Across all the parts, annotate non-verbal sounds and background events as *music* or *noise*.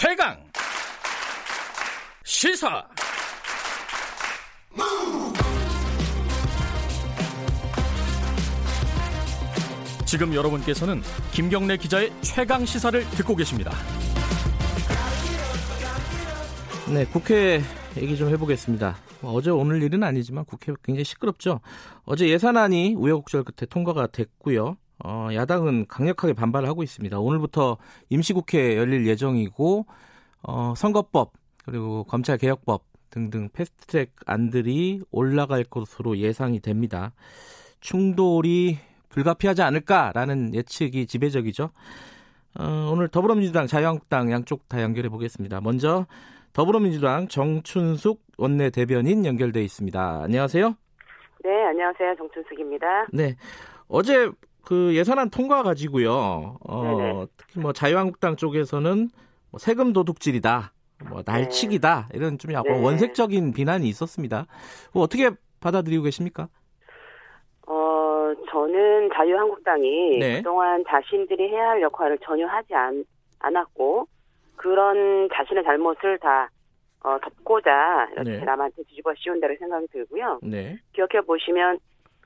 최강 시사 지금 여러분께서는 김경래 기자의 최강 시사를 듣고 계십니다. 네, 국회 얘기 좀 해보겠습니다. 뭐 어제 오늘 일은 아니지만 국회 굉장히 시끄럽죠. 어제 예산안이 우여곡절 끝에 통과가 됐고요. 어, 야당은 강력하게 반발을 하고 있습니다. 오늘부터 임시국회 열릴 예정이고 어, 선거법 그리고 검찰개혁법 등등 패스트트랙 안들이 올라갈 것으로 예상이 됩니다. 충돌이 불가피하지 않을까라는 예측이 지배적이죠. 어, 오늘 더불어민주당, 자유한국당 양쪽 다 연결해 보겠습니다. 먼저 더불어민주당 정춘숙 원내 대변인 연결돼 있습니다. 안녕하세요. 네, 안녕하세요. 정춘숙입니다. 네. 어제 그 예산안 통과 가지고요. 어, 특히 뭐 자유한국당 쪽에서는 뭐 세금 도둑질이다. 뭐 날치기다. 이런 좀 약간 네. 원색적인 비난이 있었습니다. 그거 어떻게 받아들이고 계십니까? 어, 저는 자유한국당이 네. 그동안 자신들이 해야 할 역할을 전혀 하지 않, 않았고, 그런 자신의 잘못을 다, 어, 덮고자 이렇게 네. 남한테 뒤집어 씌운 다고 생각이 들고요. 네. 기억해 보시면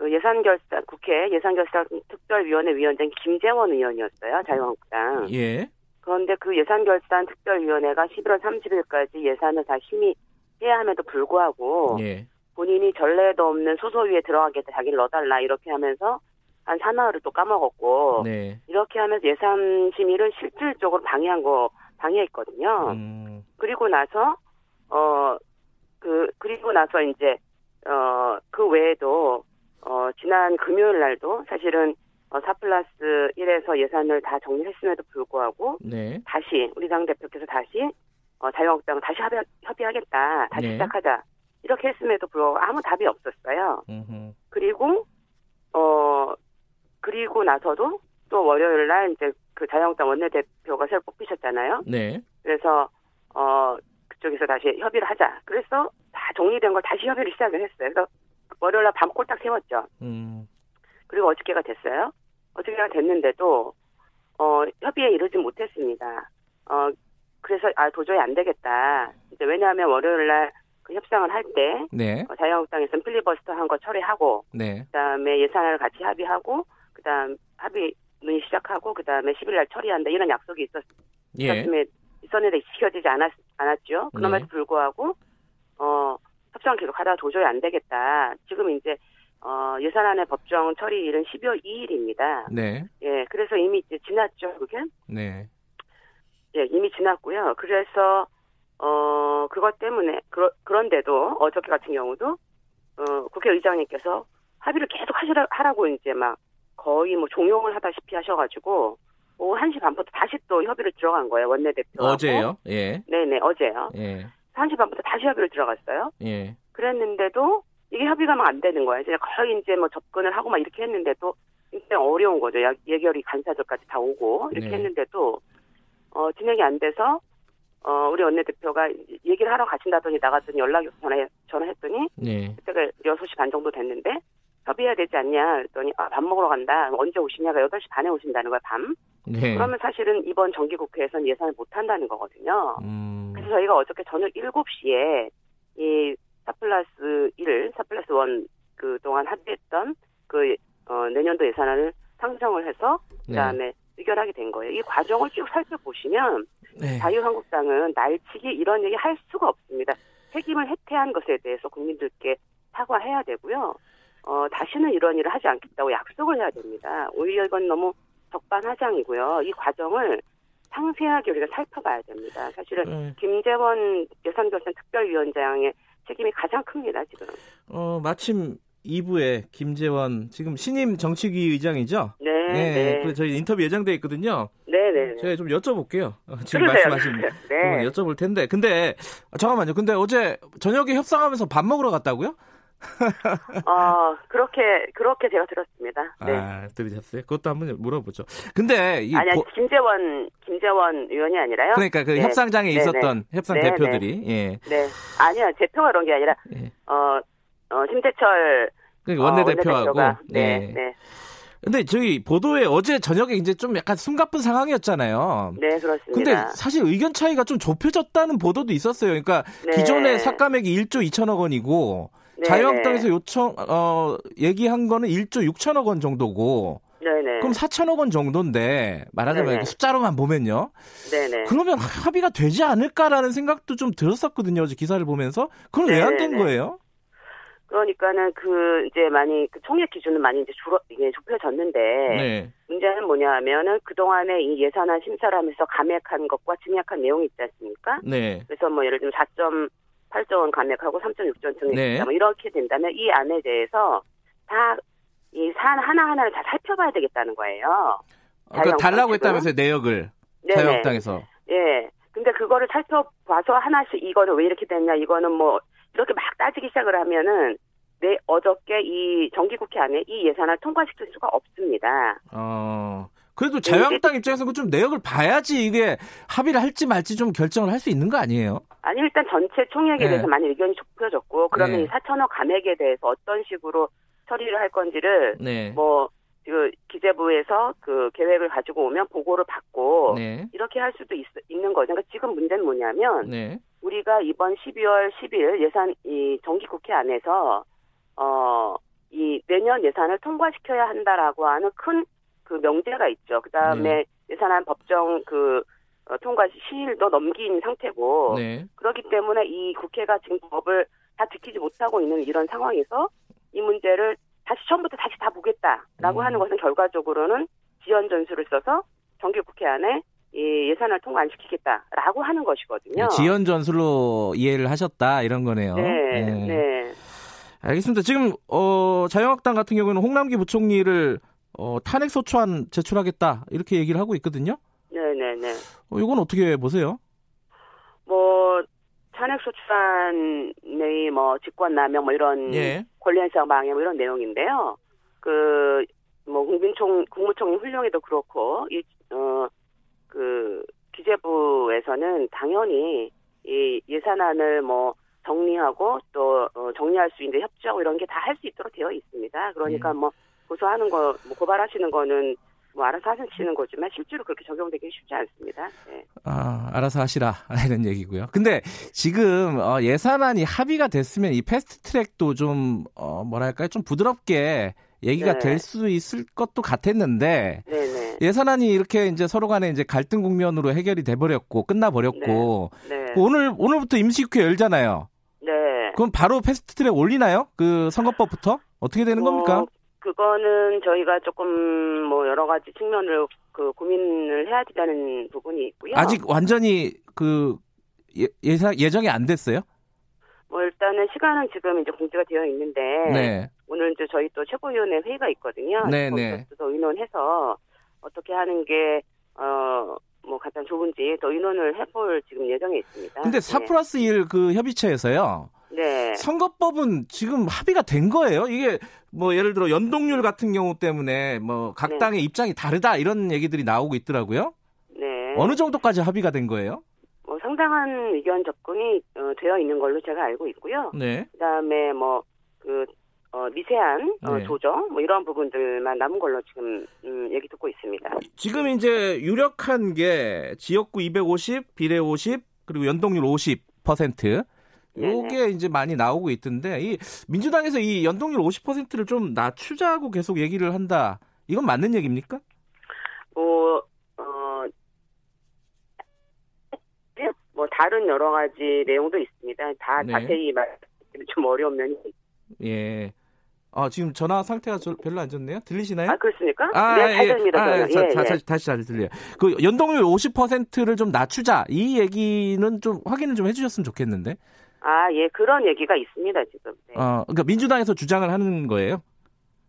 그 예산결산, 국회 예산결산 특별위원회 위원장 김재원 의원이었어요. 자유한국당. 예. 그런데 그 예산결산 특별위원회가 11월 30일까지 예산을 다 심의해야 함에도 불구하고, 예. 본인이 전례도 없는 소소위에 들어가겠다 자기를 넣어달라 이렇게 하면서 한 사나흘을 또 까먹었고 네. 이렇게 하면서 예산 심의를 실질적으로 방해한 거 방해했거든요. 음, 그리고 나서 어 그 그리고 나서 이제 어 그 외에도 어 지난 금요일 날도 사실은 어, 4 플러스 1에서 예산을 다 정리했음에도 불구하고 네. 다시 우리 당 대표께서 다시 어, 자유한국당은 다시 협의, 협의하겠다 다시 네. 시작하자 이렇게 했음에도 불구하고 아무 답이 없었어요. 음흠. 그리고 어 그리고 나서도 또 월요일 날 이제 그 자유한국당 원내대표가 새로 뽑히셨잖아요. 네. 그래서 어 그쪽에서 다시 협의를 하자. 그래서 다 정리된 걸 다시 협의를 시작을 했어요. 그래서 월요일 날 밤 꼴딱 세웠죠. 음, 그리고 어저께가 됐어요. 어저께가 됐는데도 어 협의에 이르지 못했습니다. 어 그래서 아 도저히 안 되겠다. 이제 왜냐하면 월요일 날 그 협상을 할때 네. 어, 자유한국당에서는 필리버스터 한 거 처리하고 네. 그다음에 예산을 같이 합의하고 그다음 합의 논의 시작하고 그다음에 10일 날 처리한다 이런 약속이 있었, 예. 있었음에 있었는데 지켜지지 않았, 않았죠. 그럼에도 네. 불구하고 어 협상 계속 하다가 도저히 안 되겠다. 지금 이제 어 예산안의 법정 처리일은 12월 2일입니다. 네. 예, 그래서 이미 이제 지났죠, 그게? 네. 예, 이미 지났고요. 그래서 어 그것 때문에 그러, 그런데도 어저께 같은 경우도 어 국회의장님께서 합의를 계속 하시라 하라고 이제 막 거의 뭐 종용을 하다시피 하셔가지고 오후 1시 반부터 다시 또 협의를 들어간 거예요 원내대표 어제요? 예. 네네 어제요 예. 1시 반부터 다시 협의를 들어갔어요 예. 그랬는데도 이게 협의가 막 안 되는 거예요 이제 거의 이제 뭐 접근을 하고 막 이렇게 했는데도 굉장히 어려운 거죠 야- 예결위 간사들까지 다 오고 이렇게 네. 했는데도 어 진행이 안 돼서 어 우리 원내대표가 얘기를 하러 가신다더니 나갔더니 연락이 전화 전화했더니 네. 그때가 6시 반 정도 됐는데 협의해야 되지 않냐 그랬더니 아, 밥 먹으러 간다 언제 오시냐가 8시 반에 오신다는 거야 밤 네. 그러면 사실은 이번 정기국회에서는 예산을 못 한다는 거거든요 음. 저희가 어저께 저녁 7시에 이4 플러스 1, 4 플러스 1 그동안 합의했던 그 어, 내년도 예산안을 상정을 해서 네. 그다음에 의결하게 된 거예요. 이 과정을 쭉 살펴보시면 네. 자유한국당은 날치기 이런 얘기 할 수가 없습니다. 책임을 해태한 것에 대해서 국민들께 사과해야 되고요. 어, 다시는 이런 일을 하지 않겠다고 약속을 해야 됩니다. 오히려 이건 너무 적반하장이고요. 이 과정을 상세하게 우리가 살펴봐야 됩니다. 사실은 네. 김재원 예산결산 특별위원장의 책임이 가장 큽니다, 지금. 어, 마침 2부에 김재원 지금 신임 정치위 의장이죠? 네, 네. 네. 저희 인터뷰 예정돼 있거든요. 네, 네. 네. 제가 좀 여쭤볼게요. 어, *laughs* 지금 그러세요, 말씀하신 네. 여쭤볼 텐데. 근데 아, 잠깐만요. 근데 어제 저녁에 협상하면서 밥 먹으러 갔다고요? 어, 그렇게, 그렇게 제가 들었습니다. 네. 아, 들으셨어요? 그것도 한번 물어보죠. 근데 이 아니, 보- 김재원, 김재원 의원이 아니라요? 그러니까 그 네. 협상장에 네, 있었던 협상 네, 대표들이 예. 네. 아니요, 대표가 그런 게 아니라, 예. 어, 어, 심재철 그러니까 어, 원내대표하고 원내대표가, 네, 예. 네. 근데 저희 보도에 어제 저녁에 이제 좀 약간 숨가쁜 상황이었잖아요. 네, 그렇습니다. 근데 사실 의견 차이가 좀 좁혀졌다는 보도도 있었어요. 그러니까 네. 기존의 삭감액이 1조 2천억 원이고 네, 자유한국당에서 요청 어 얘기한 거는 1조 6천억 원 정도고 네네. 그럼 4천억 원 정도인데 말하자면 네네. 숫자로만 보면요. 네네. 그러면 합의가 되지 않을까라는 생각도 좀 들었었거든요. 어제 기사를 보면서 그건 왜 안 된. 거예요? 그러니까는 그 이제 많이 그 총액 기준은 많이 이제 줄어 이게 좁혀졌는데 네. 문제는 뭐냐면은 그 동안에 이 예산안 심사를 하면서 감액한 것과 증액한 내용이 있지 않습니까? 네. 그래서 뭐 예를 들면 4.8조 원 감액하고 3.6조 원 증액 네. 뭐 이렇게 된다면 이 안에 대해서 다이 사안 하나 하나를 다 살펴봐야 되겠다는 거예요. 자유한국당 달라고? 했다면서요 내역을 네네. 자유한국당에서. 예. 근데 그거를 살펴봐서 하나씩 이거는 왜 이렇게 됐냐, 이거는 뭐 이렇게 막 따지기 시작을 하면은 내 어저께 이 정기국회 안에 이 예산을 통과시킬 수가 없습니다. 어. 그래도 네, 자유한국당 입장에서는 좀 내역을 봐야지 이게 합의를 할지 말지 좀 결정을 할 수 있는 거 아니에요? 아니 일단 전체 총액에 네. 대해서 많이 의견이 좁혀졌고 그러면 네. 이 4천억 감액에 대해서 어떤 식으로 처리를 할 건지를 네. 뭐 그 기재부에서 그 계획을 가지고 오면 보고를 받고 네. 이렇게 할 수도 있, 는 거죠. 그러니까 지금 문제는 뭐냐면 네. 우리가 이번 12월 10일 예산 이 정기 국회 안에서 어 이 내년 예산을 통과시켜야 한다라고 하는 큰 그 명제가 있죠. 그 다음에 네. 예산안 법정 그 어, 통과 시일도 넘긴 상태고 네. 그렇기 때문에 이 국회가 지금 법을 다 지키지 못하고 있는 이런 상황에서 이 문제를 다시 처음부터 다시 다 보겠다라고 음. 하는 것은 결과적으로는 지연 전술을 써서 정기국회 안에 이 예산을 통과 안 시키겠다라고 하는 것이거든요. 지연 전술로 이해를 하셨다 이런 거네요. 네, 네. 알겠습니다. 지금 어, 자유한국당 같은 경우는 홍남기 부총리를 어, 탄핵 소추안 제출하겠다 이렇게 얘기를 하고 있거든요. 네, 네, 네. 어, 이건 어떻게 보세요? 뭐 탄핵 소추안의 뭐 직권 남용 뭐 이런 예. 권리행사 방해 뭐 이런 내용인데요. 그 뭐 국민총 국무총리 훈령에도 그렇고 이 어 그 기재부에서는 당연히 이 예산안을 뭐 정리하고 또 어, 정리할 수 있는 협조하고 이런 게 다 할 수 있도록 되어 있습니다. 그러니까 예. 뭐 고소하는 거, 뭐 고발하시는 거는 뭐 알아서 하시는 거지만 실제로 그렇게 적용되기 쉽지 않습니다. 네. 아, 알아서 하시라 *laughs* 이런 얘기고요. 근데 지금 어, 예산안이 합의가 됐으면 이 패스트 트랙도 좀 어, 뭐랄까요? 좀 부드럽게 얘기가 네. 될수 있을 것도 같았는데 네네. 예산안이 이렇게 이제 서로 간에 이제 갈등 국면으로 해결이 돼 버렸고 끝나 버렸고 네. 오늘 오늘부터 임시국회 열잖아요. 네. 그럼 바로 패스트 트랙 올리나요? 그 선거법부터 어떻게 되는 뭐, 겁니까? 그거는 저희가 조금 뭐 여러 가지 측면을 그 고민을 해야 된다는 부분이 있고요. 아직 완전히 그 예, 예상 예정이 안 됐어요? 뭐 일단은 시간은 지금 이제 공지가 되어 있는데 네. 오늘 이제 저희 또 최고위원회 회의가 있거든요. 네, 네. 또 의논해서 어떻게 하는 게 어 뭐 가장 좋은지 또 의논을 해볼 지금 예정에 있습니다. 근데 4 플러스 1 그 협의체에서요. 네. 선거법은 지금 합의가 된 거예요. 이게 뭐 예를 들어 연동률 같은 경우 때문에 뭐각 네. 당의 입장이 다르다 이런 얘기들이 나오고 있더라고요. 네. 어느 정도까지 합의가 된 거예요? 뭐 상당한 의견 접근이 어, 되어 있는 걸로 제가 알고 있고요. 네. 그다음에 뭐그 어, 미세한 어, 네. 조정 뭐 이런 부분들만 남은 걸로 지금 음, 얘기 듣고 있습니다. 지금 이제 유력한 게 지역구 250, 비례 50, 그리고 연동률 50%. 요게. 이제 많이 나오고 있던데 이 민주당에서 이 연동률 50%를 좀 낮추자고 계속 얘기를 한다. 이건 맞는 얘기입니까? 뭐 어, 네, 뭐 다른 여러 가지 내용도 있습니다. 다 네. 자세히 말하기 좀 어려운 면이. 예. 아, 지금 전화 상태가 저- 별로 안 좋네요. 들리시나요? 아 그렇습니까? 아, 네, 잘 예. 들립니다. 아, 저는. 자, 예, 자, 예. 다시, 다시 잘 들려요. 그 연동률 50%를 좀 낮추자. 이 얘기는 좀 확인을 좀 해주셨으면 좋겠는데. 아, 예, 그런 얘기가 있습니다, 지금. 네. 어, 그러니까 민주당에서 주장을 하는 거예요.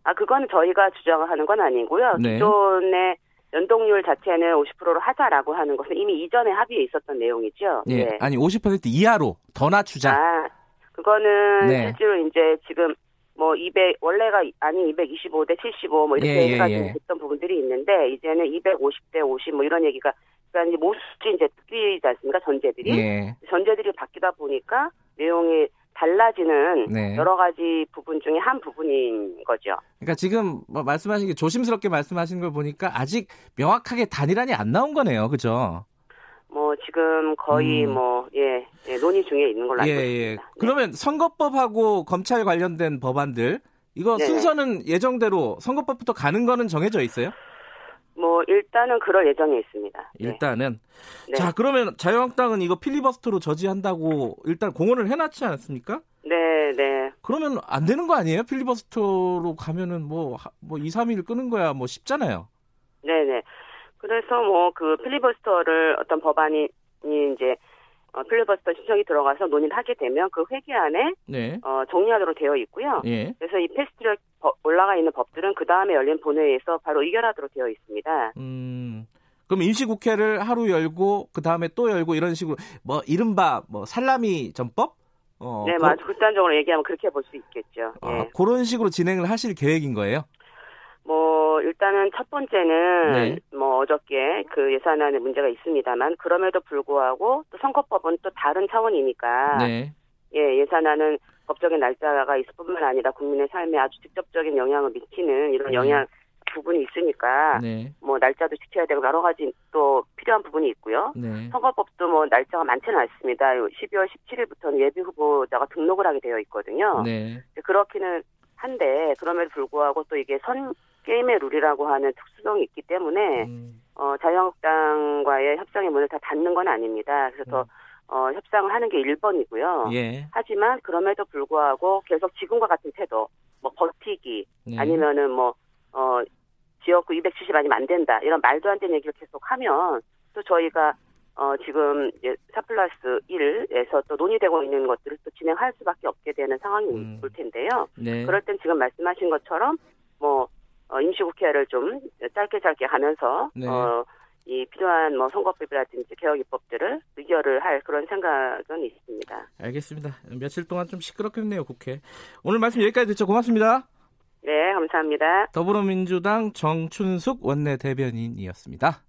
아, 그건 저희가 주장을 하는 건 아니고요. 네. 기존의 연동률 자체는 50%로 하자라고 하는 것은 이미 이전에 합의에 있었던 내용이죠. 예. 네. 아니 50% 이하로 더 낮추자. 아, 그거는 네. 실제로 이제 지금 뭐 200, 원래가 아닌 225 대 75 뭐 이렇게 예, 예, 해가지고 예. 됐던 부분들이 있는데 이제는 250 대 50 뭐 이런 얘기가 그러니까 이제 모수지 이제 틀리지 않습니까? 전제들이. 예. 전제들이 바뀌다 보니까 내용이 달라지는 네. 여러 가지 부분 중에 한 부분인 거죠. 그러니까 지금 뭐 말씀하신 게 조심스럽게 말씀하신 걸 보니까 아직 명확하게 단일안이 안 나온 거네요. 그죠? 뭐 지금 거의 음. 뭐 예, 예, 논의 중에 있는 걸로 알고 예, 예. 있습니다. 네. 그러면 선거법하고 검찰 관련된 법안들 이거 네네. 순서는 예정대로 선거법부터 가는 거는 정해져 있어요? 뭐 일단은 그럴 예정에 있습니다. 네. 일단은 네. 자 그러면 자유한국당은 이거 필리버스터로 저지한다고 일단 공언을 해놨지 않았습니까? 네, 네. 그러면 안 되는 거 아니에요? 필리버스터로 가면은 뭐, 하- 뭐 2, 3일 끄는 거야 뭐 쉽잖아요. 네, 네. 그래서 뭐 그 필리버스터를 어떤 법안이 이제 어, 필리버스터 신청이 들어가서 논의를 하게 되면 그 회기안에 네. 어, 정리하도록 되어 있고요. 예. 그래서 이 패스트트랙 법- 올라가 있는 법들은 그 다음에 열린 본회의에서 바로 의결하도록 되어 있습니다. 음. 그럼 임시국회를 하루 열고 그 다음에 또 열고 이런 식으로 뭐 이른바 뭐 살라미 전법? 어, 네, 그- 맞아. 극단적으로 얘기하면 그렇게 볼 수 있겠죠. 아, 예. 그런 식으로 진행을 하실 계획인 거예요? 뭐 일단은 첫 번째는 네. 뭐 어저께 그 예산안에 문제가 있습니다만 그럼에도 불구하고 또 선거법은 또 다른 차원이니까 네. 예 예산안은 법적인 날짜가 있을 뿐만 아니라 국민의 삶에 아주 직접적인 영향을 미치는 이런 네. 영향 부분이 있으니까 네. 뭐 날짜도 지켜야 되고 여러 가지 또 필요한 부분이 있고요. 네. 선거법도 뭐 날짜가 많지는 않습니다. 요 12월 17일부터는 예비 후보자가 등록을 하게 되어 있거든요. 네. 그렇기는 한데 그럼에도 불구하고 또 이게 선 게임의 룰이라고 하는 특수성이 있기 때문에 음, 어, 자유한국당과의 협상의 문을 다 닫는 건 아닙니다. 그래서 더 어, 협상을 하는 게 1번이고요. 음. 예. 하지만 그럼에도 불구하고 계속 지금과 같은 태도, 뭐 버티기 네. 아니면은 뭐 어, 지역구 270 아니면 안 된다 이런 말도 안 되는 얘기를 계속 하면 또 저희가 어, 지금 4 플러스 1에서 또 논의되고 있는 것들을 또 진행할 수밖에 없게 되는 상황이 음. 올 텐데요. 네. 그럴 땐 지금 말씀하신 것처럼 뭐 어, 임시국회를 좀 짧게 짧게 가면서 네. 어, 이 필요한 뭐 선거법이라든지 개혁 입법들을 의결을 할 그런 생각은 있습니다. 알겠습니다. 며칠 동안 좀 시끄럽겠네요, 국회. 오늘 말씀 여기까지 듣죠. 고맙습니다. 네, 감사합니다. 더불어민주당 정춘숙 원내 대변인이었습니다.